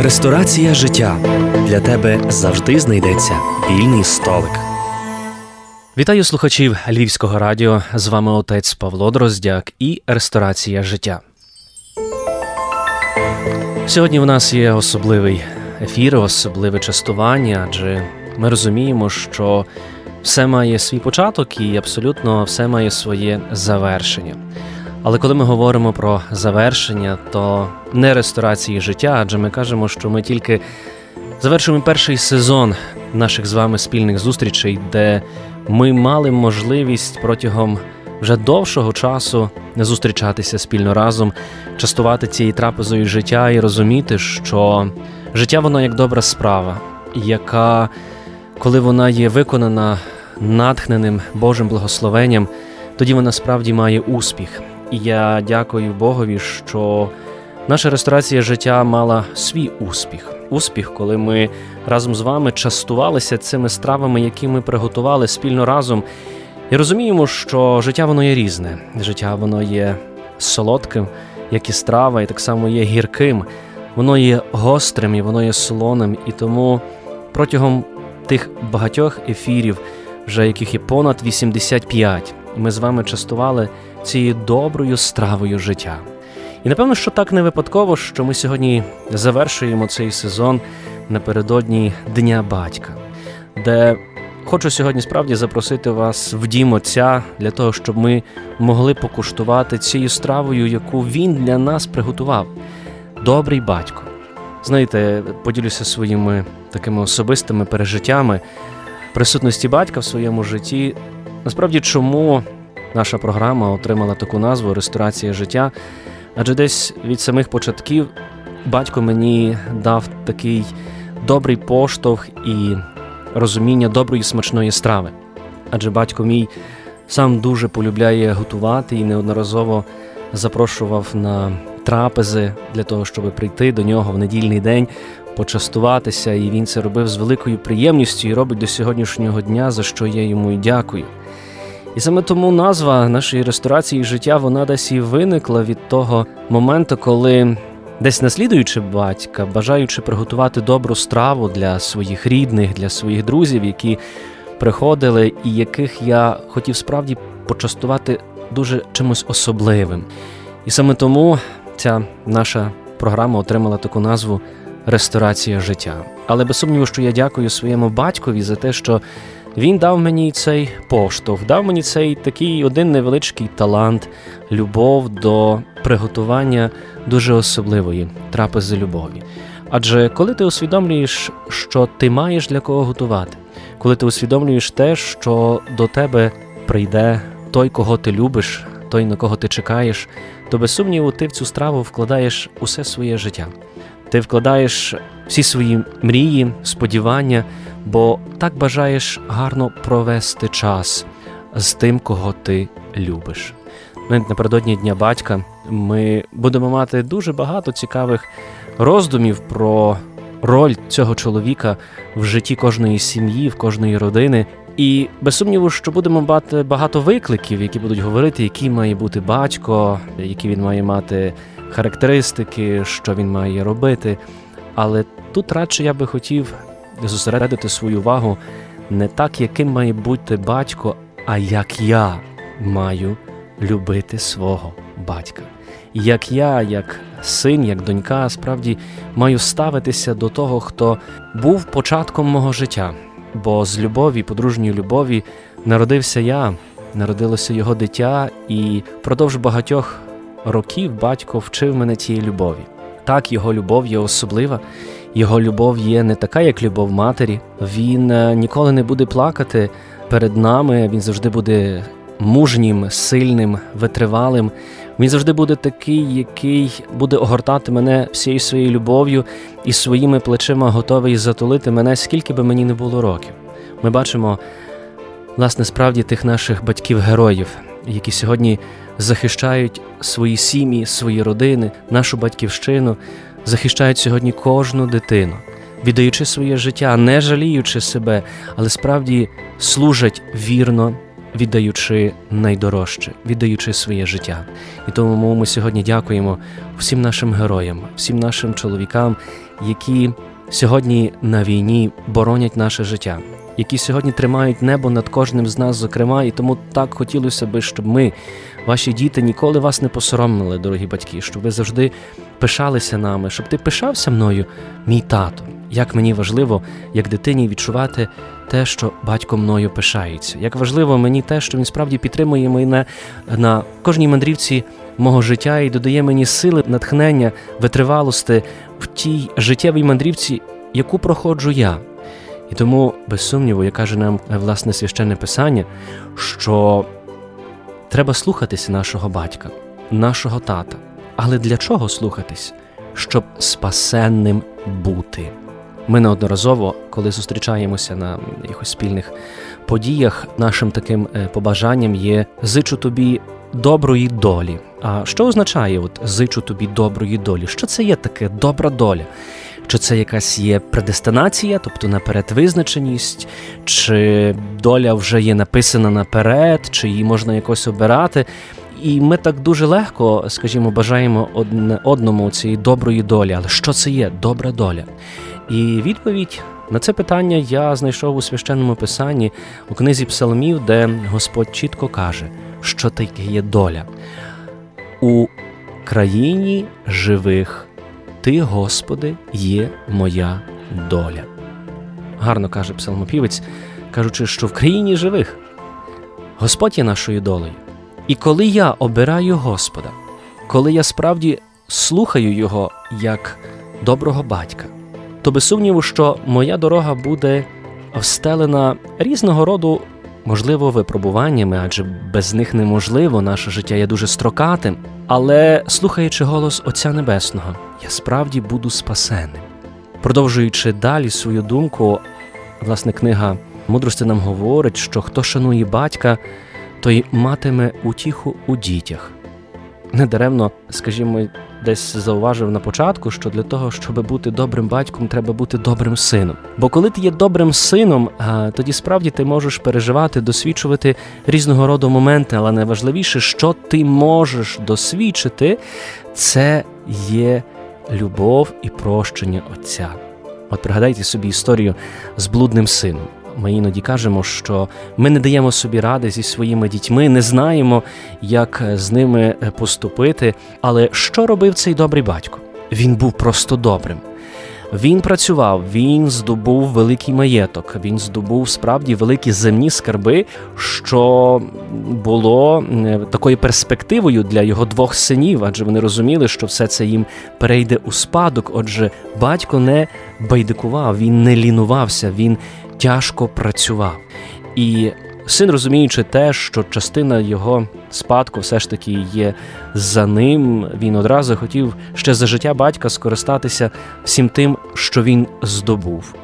Ресторація життя для тебе завжди знайдеться вільний столик. Вітаю слухачів Львівського радіо. З вами отець Павло Дроздяк і Ресторація життя. Сьогодні в нас є особливий ефір, особливе частування, адже ми розуміємо, що все має свій початок і абсолютно все має своє завершення. Але коли ми говоримо про завершення, то не ресторації життя, адже ми кажемо, що ми тільки завершуємо перший сезон наших з вами спільних зустрічей, де ми мали можливість протягом вже довшого часу не зустрічатися спільно разом, частувати цією трапезою життя і розуміти, що життя воно як добра справа, яка, коли вона є виконана натхненим Божим благословенням, тоді вона справді має успіх. І я дякую Богові, що наша ресторація життя мала свій успіх. Успіх, коли ми разом з вами частувалися цими стравами, які ми приготували спільно разом. І розуміємо, що життя воно є різне. Життя воно є солодким, як і страва, і так само є гірким. Воно є гострим і воно є солоним. І тому протягом тих багатьох ефірів, вже яких є понад 85, ми з вами частували цією доброю стравою життя. І напевно, що так не випадково, що ми сьогодні завершуємо цей сезон напередодні Дня Батька, де хочу сьогодні справді запросити вас в дім Отця для того, щоб ми могли покуштувати цією стравою, яку він для нас приготував. Добрий батько. Знаєте, поділюся своїми такими особистими пережиттями присутності батька в своєму житті. Насправді, чому наша програма отримала таку назву Ресторація життя. Адже десь від самих початків батько мені дав такий добрий поштовх і розуміння доброї смачної страви. Адже батько мій сам дуже полюбляє готувати і неодноразово запрошував на трапези для того, щоб прийти до нього в недільний день, почастуватися, і він це робив з великою приємністю і робить до сьогоднішнього дня, за що я йому і дякую. І саме тому назва нашої ресторації життя вона десь і виникла від того моменту, коли десь наслідуючи батька, бажаючи приготувати добру страву для своїх рідних, для своїх друзів, які приходили, і яких я хотів справді почастувати дуже чимось особливим. І саме тому ця наша програма отримала таку назву Ресторація життя. Але без сумніву, що я дякую своєму батькові за те, що він дав мені цей поштовх, дав мені цей такий один невеличкий талант, любов до приготування дуже особливої трапези любові. Адже коли ти усвідомлюєш, що ти маєш для кого готувати, коли ти усвідомлюєш те, що до тебе прийде той, кого ти любиш, той, на кого ти чекаєш, то без сумніву ти в цю страву вкладаєш усе своє життя. Ти вкладаєш всі свої мрії, сподівання, бо так бажаєш гарно провести час з тим, кого ти любиш. Навіть напередодні Дня батька ми будемо мати дуже багато цікавих роздумів про роль цього чоловіка в житті кожної сім'ї, в кожної родини. І без сумніву, що будемо мати багато викликів, які будуть говорити, який має бути батько, які він має мати характеристики, що він має робити. Але тут радше я би хотів зосередити свою увагу не так, яким має бути батько, а як я маю любити свого батька. Як я, як син, як донька, справді маю ставитися до того, хто був початком мого життя. Бо з любові, подружньої любові, народився я, народилося його дитя, і впродовж багатьох років батько вчив мене цієї любові. Так, його любов є особлива, його любов є не така, як любов матері. Він е, ніколи не буде плакати перед нами, він завжди буде мужнім, сильним, витривалим. Він завжди буде такий, який буде огортати мене всією своєю любов'ю і своїми плечима готовий затулити мене, скільки би мені не було років. Ми бачимо, власне, справді тих наших батьків-героїв, які сьогодні захищають свої сім'ї, свої родини, нашу батьківщину, захищають сьогодні кожну дитину, віддаючи своє життя, не жаліючи себе, але справді служать вірно віддаючи найдорожче, віддаючи своє життя. І тому ми сьогодні дякуємо всім нашим героям, всім нашим чоловікам, які сьогодні на війні боронять наше життя, які сьогодні тримають небо над кожним з нас, зокрема, і тому так хотілося би, щоб ми, ваші діти, ніколи вас не посоромили, дорогі батьки, щоб ви завжди пишалися нами, щоб ти пишався мною, мій тато. Як мені важливо, як дитині відчувати те, що батько мною пишається. Як важливо мені те, що він справді підтримує мене на кожній мандрівці мого життя і додає мені сили, натхнення, витривалості в тій життєвій мандрівці, яку проходжу я. І тому, без сумніву, як каже нам власне священне писання, що треба слухатися нашого батька, нашого тата. Але для чого слухатись? Щоб спасенним бути. Ми неодноразово, коли зустрічаємося на якихось спільних подіях, нашим таким е, побажанням є зичу тобі доброї долі. А що означає от зичу тобі доброї долі? Що це є таке добра доля? Чи це якась є предестинація, тобто наперед визначеність, чи доля вже є написана наперед, чи її можна якось обирати? І ми так дуже легко, скажімо, бажаємо одне одному цієї доброї долі. Але що це є добра доля? І відповідь на це питання я знайшов у священному писанні у книзі Псалмів, де Господь чітко каже, що таке є доля. У країні живих Ти, Господи, є моя доля. Гарно каже псалмопівець, кажучи, що в країні живих Господь є нашою долею. І коли я обираю Господа, коли я справді слухаю Його як доброго батька то без сумніву, що моя дорога буде встелена різного роду, можливо, випробуваннями, адже без них неможливо, наше життя є дуже строкатим. Але слухаючи голос Отця Небесного, я справді буду спасеним. Продовжуючи далі свою думку, власне, книга мудрості нам говорить, що хто шанує батька, той матиме утіху у дітях. Недаремно, скажімо, десь зауважив на початку, що для того, щоб бути добрим батьком, треба бути добрим сином. Бо коли ти є добрим сином, тоді справді ти можеш переживати, досвідчувати різного роду моменти, але найважливіше, що ти можеш досвідчити, це є любов і прощення Отця. От пригадайте собі історію з блудним сином. Ми іноді кажемо, що ми не даємо собі ради зі своїми дітьми, не знаємо, як з ними поступити. Але що робив цей добрий батько? Він був просто добрим. Він працював, він здобув великий маєток, він здобув справді великі земні скарби, що було такою перспективою для його двох синів, адже вони розуміли, що все це їм перейде у спадок. Отже, батько не байдикував, він не лінувався, він тяжко працював. І син, розуміючи те, що частина його спадку все ж таки є за ним, він одразу хотів ще за життя батька скористатися всім тим, що він здобув.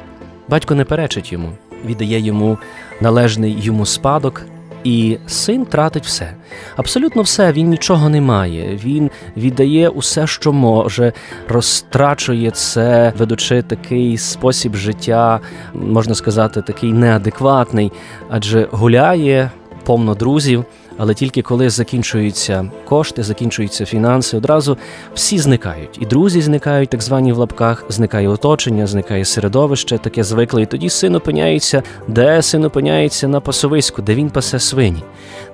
Батько не перечить йому, віддає йому належний йому спадок. І син тратить все, абсолютно все. Він нічого не має. Він віддає усе, що може, розтрачує це, ведучи такий спосіб життя, можна сказати, такий неадекватний, адже гуляє повно друзів. Але тільки коли закінчуються кошти, закінчуються фінанси, одразу всі зникають. І друзі зникають, так звані в лапках, зникає оточення, зникає середовище, таке звикле. І тоді син опиняється, де син опиняється на пасовиську, де він пасе свині,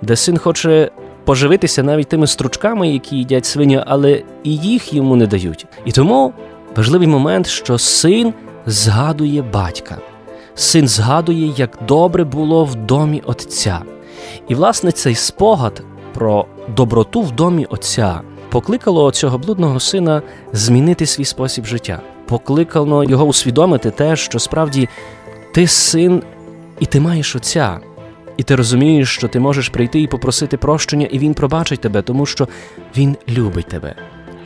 де син хоче. Поживитися навіть тими стручками, які їдять свині, але і їх йому не дають. І тому важливий момент, що син згадує батька, син згадує, як добре було в домі отця. І, власне, цей спогад про доброту в домі Отця покликало цього блудного сина змінити свій спосіб життя, покликало його усвідомити те, що справді ти син і ти маєш отця. І ти розумієш, що ти можеш прийти і попросити прощення, і він пробачить тебе, тому що він любить тебе.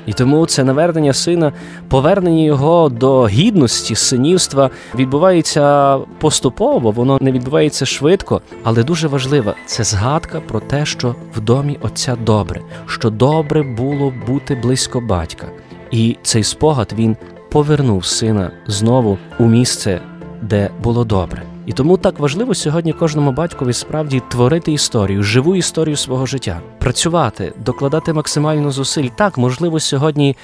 І тому це навернення сина, повернення його до гідності синівства відбувається поступово, воно не відбувається швидко, але дуже важливо це згадка про те, що в домі отця добре, що добре було бути близько батька. І цей спогад він повернув сина знову у місце, де було добре. І тому так важливо сьогодні кожному батькові справді творити історію, живу історію свого життя, працювати, докладати максимально зусиль. Так, можливо, сьогодні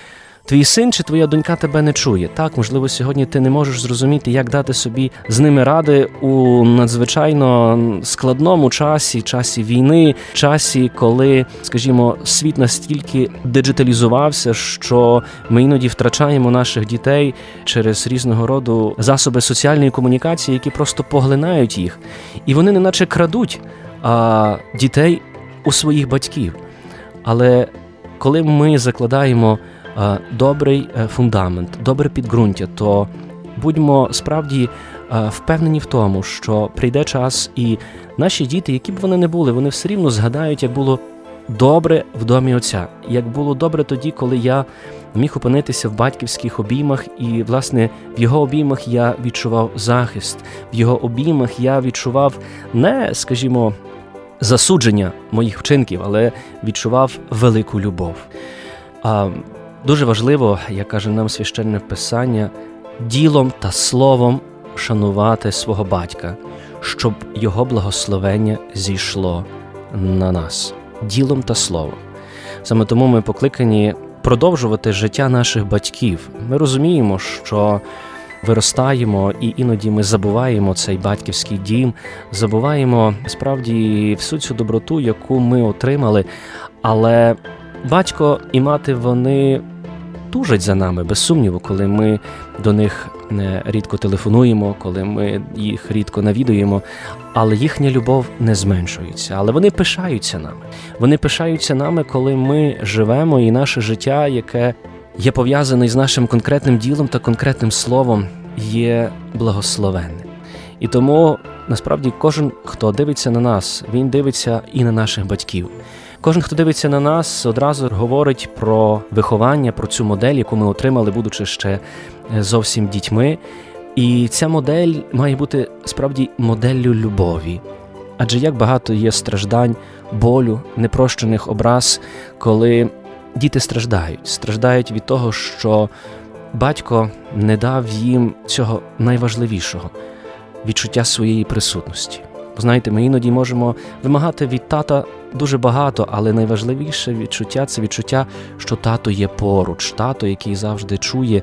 Твій син чи твоя донька тебе не чує. Так, можливо, сьогодні ти не можеш зрозуміти, як дати собі з ними ради у надзвичайно складному часі, часі війни, часі, коли, скажімо, світ настільки диджиталізувався, що ми іноді втрачаємо наших дітей через різного роду засоби соціальної комунікації, які просто поглинають їх, і вони неначе крадуть а, дітей у своїх батьків. Але коли ми закладаємо добрий е, фундамент, добре підґрунтя, то будьмо справді е, впевнені в тому, що прийде час, і наші діти, які б вони не були, вони все рівно згадають, як було добре в домі Отця, як було добре тоді, коли я міг опинитися в батьківських обіймах, і, власне, в його обіймах я відчував захист, в його обіймах я відчував не, скажімо, засудження моїх вчинків, але відчував велику любов. Дуже важливо, як каже нам священне писання, ділом та словом шанувати свого батька, щоб його благословення зійшло на нас, ділом та словом. Саме тому ми покликані продовжувати життя наших батьків. Ми розуміємо, що виростаємо, і іноді ми забуваємо цей батьківський дім, забуваємо справді всю цю доброту, яку ми отримали. Але батько і мати вони тужать за нами, без сумніву, коли ми до них е, рідко телефонуємо, коли ми їх рідко навідуємо, але їхня любов не зменшується. Але вони пишаються нами. Вони пишаються нами, коли ми живемо, і наше життя, яке є пов'язане з нашим конкретним ділом та конкретним словом, є благословенним. І тому насправді кожен, хто дивиться на нас, він дивиться і на наших батьків. Кожен, хто дивиться на нас, одразу говорить про виховання, про цю модель, яку ми отримали, будучи ще е, зовсім дітьми. І ця модель має бути справді моделлю любові. Адже як багато є страждань, болю, непрощених образ, коли діти страждають, страждають від того, що батько не дав їм цього найважливішого відчуття своєї присутності. Знаєте, ми іноді можемо вимагати від тата дуже багато, але найважливіше відчуття це відчуття, що тато є поруч, тато, який завжди чує,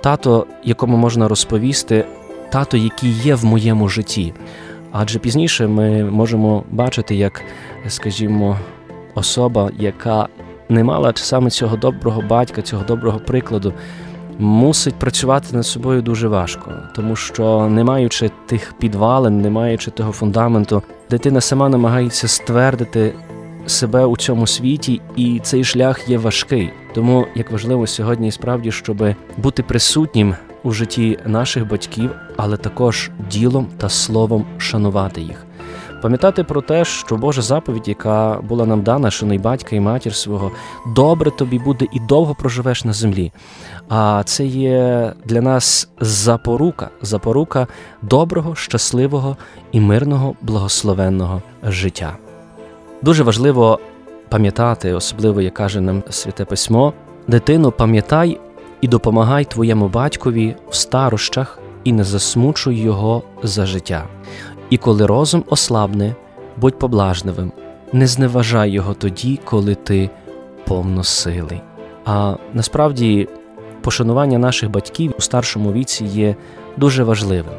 тато, якому можна розповісти, тато, який є в моєму житті. Адже пізніше ми можемо бачити, як, скажімо, особа, яка не мала саме цього доброго батька, цього доброго прикладу мусить працювати над собою дуже важко, тому що не маючи тих підвалин, не маючи того фундаменту, дитина сама намагається ствердити себе у цьому світі, і цей шлях є важкий. Тому як важливо сьогодні, справді, щоб бути присутнім у житті наших батьків, але також ділом та словом шанувати їх. Пам'ятати про те, що Божа заповідь, яка була нам дана, що батька і матір свого, добре тобі буде і довго проживеш на землі. А це є для нас запорука, запорука доброго, щасливого і мирного, благословенного життя. Дуже важливо пам'ятати, особливо як каже нам Святе Письмо, дитину, пам'ятай і допомагай твоєму батькові в старощах і не засмучуй його за життя. І коли розум ослабне, будь поблажливим, не зневажай його тоді, коли ти повносилий. А насправді пошанування наших батьків у старшому віці є дуже важливим.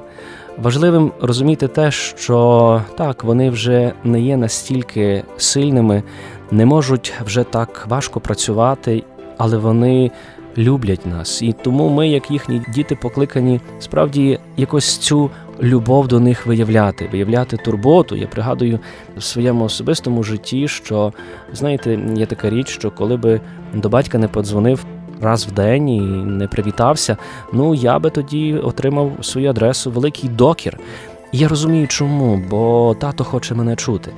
Важливим розуміти те, що так, вони вже не є настільки сильними, не можуть вже так важко працювати, але вони люблять нас. І тому ми, як їхні діти, покликані справді якось цю любов до них виявляти, виявляти турботу. Я пригадую в своєму особистому житті, що знаєте, є така річ, що коли би до батька не подзвонив. Раз в день і не привітався, ну я би тоді отримав свою адресу великий докір. І я розумію, чому, бо тато хоче мене чути.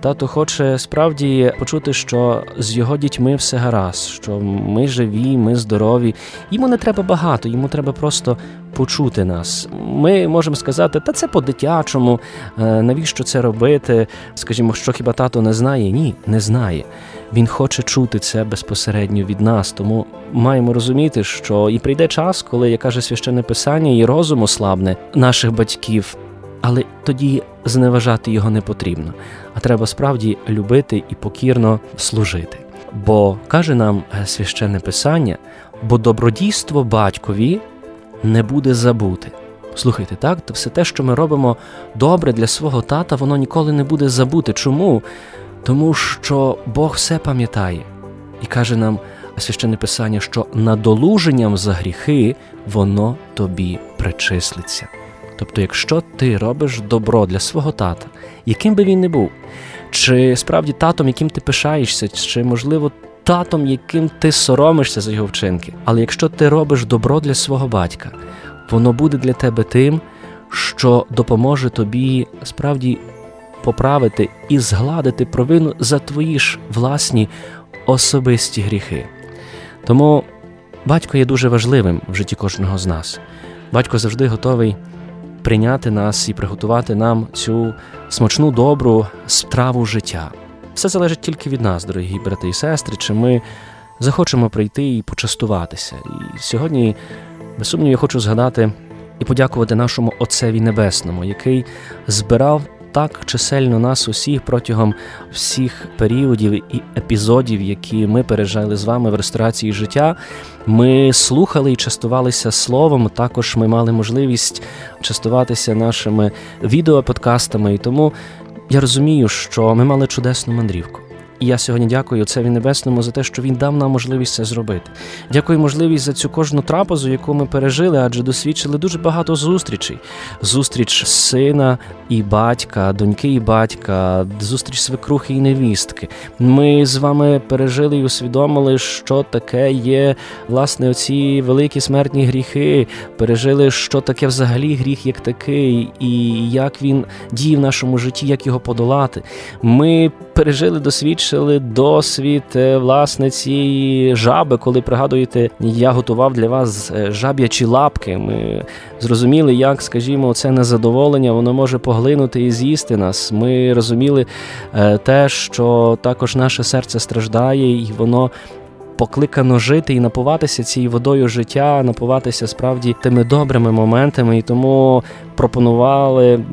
Тато хоче справді почути, що з його дітьми все гаразд, що ми живі, ми здорові. Йому не треба багато, йому треба просто почути нас. Ми можемо сказати, та це по-дитячому, е, навіщо це робити? Скажімо, що хіба тато не знає? Ні, не знає. Він хоче чути це безпосередньо від нас. Тому маємо розуміти, що і прийде час, коли як каже священне писання, і розум ослабне наших батьків але тоді зневажати його не потрібно. А треба справді любити і покірно служити. Бо каже нам е, священне писання, бо добродійство батькові не буде забути. Слухайте, так, то все те, що ми робимо добре для свого тата, воно ніколи не буде забути. Чому? Тому що Бог все пам'ятає і каже нам священне писання, що надолуженням за гріхи воно тобі причислиться. Тобто, якщо ти робиш добро для свого тата, яким би він не був, чи справді татом, яким ти пишаєшся, чи, можливо, татом, яким ти соромишся за його вчинки, але якщо ти робиш добро для свого батька, воно буде для тебе тим, що допоможе тобі справді поправити і згладити провину за твої ж власні особисті гріхи. Тому батько є дуже важливим в житті кожного з нас. Батько завжди готовий прийняти нас і приготувати нам цю смачну добру страву життя. Все залежить тільки від нас, дорогі брати і сестри, чи ми захочемо прийти і почастуватися. І сьогодні, без сумніву, я хочу згадати і подякувати нашому Отцеві Небесному, який збирав так чисельно нас усіх протягом всіх періодів і епізодів, які ми пережили з вами в ресторації життя. Ми слухали і частувалися словом. Також ми мали можливість частуватися нашими відеоподкастами. І тому я розумію, що ми мали чудесну мандрівку. І я сьогодні дякую Отцеві Небесному за те, що він дав нам можливість це зробити. Дякую можливість за цю кожну трапезу, яку ми пережили, адже досвідчили дуже багато зустрічей: зустріч сина і батька, доньки і батька, зустріч свекрухи і невістки. Ми з вами пережили і усвідомили, що таке є власне оці великі смертні гріхи. Пережили, що таке взагалі гріх, як такий, і як він діє в нашому житті, як його подолати. Ми пережили досвідчили досвід е, власне цієї жаби, коли пригадуєте, я готував для вас е, жаб'ячі лапки. Ми зрозуміли, як, скажімо, це незадоволення воно може поглинути і з'їсти нас. Ми розуміли е, те, що також наше серце страждає, і воно. Покликано жити і напуватися цією водою життя, напуватися справді тими добрими моментами, і тому пропонували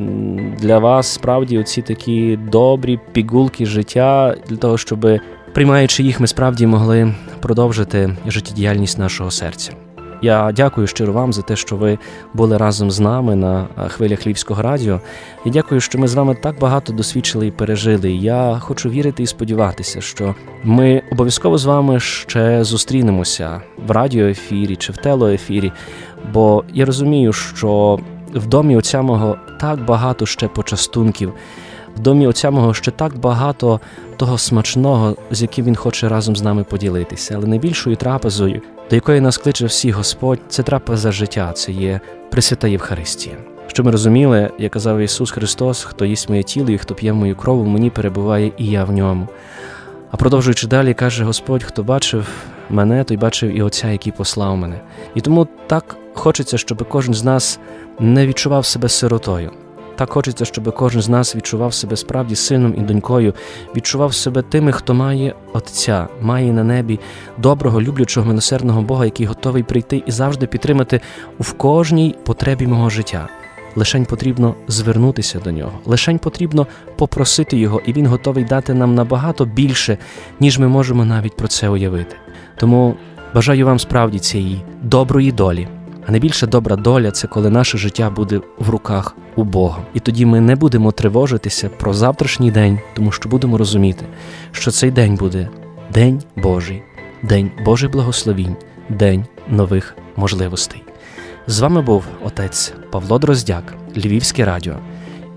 для вас справді оці такі добрі пігулки життя для того, щоб приймаючи їх, ми справді могли продовжити життєдіяльність нашого серця. Я дякую щиро вам за те, що ви були разом з нами на хвилях Львівського радіо. Я дякую, що ми з вами так багато досвідчили і пережили. Я хочу вірити і сподіватися, що ми обов'язково з вами ще зустрінемося в радіоефірі чи в телеефірі, бо я розумію, що в домі отця мого так багато ще почастунків. В домі отця мого ще так багато того смачного, з яким він хоче разом з нами поділитися, але найбільшою трапезою, до якої нас кличе всі Господь, це трапеза життя, це є Пресвята Євхаристія. Що ми розуміли, як казав Ісус Христос, хто їсть моє тіло і хто п'є мою кров, мені перебуває і я в ньому. А продовжуючи далі, каже Господь, хто бачив мене, той бачив і Отця, який послав мене. І тому так хочеться, щоб кожен з нас не відчував себе сиротою. Так хочеться, щоб кожен з нас відчував себе справді сином і донькою, відчував себе тими, хто має Отця, має на небі доброго, люблячого, милосердного Бога, який готовий прийти і завжди підтримати в кожній потребі мого життя. Лишень потрібно звернутися до нього, лишень потрібно попросити його, і він готовий дати нам набагато більше, ніж ми можемо навіть про це уявити. Тому бажаю вам справді цієї доброї долі. А найбільша добра доля це коли наше життя буде в руках у Бога. І тоді ми не будемо тривожитися про завтрашній день, тому що будемо розуміти, що цей день буде День Божий, День Божих благословінь, День нових можливостей. З вами був отець Павло Дроздяк, Львівське радіо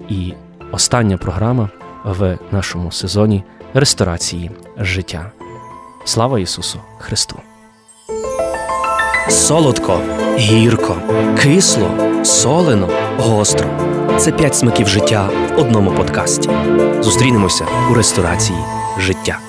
і остання програма в нашому сезоні ресторації життя. Слава Ісусу Христу! Солодко, гірко, кисло, солено, гостро. Це п'ять смаків життя в одному подкасті. Зустрінемося у ресторації життя.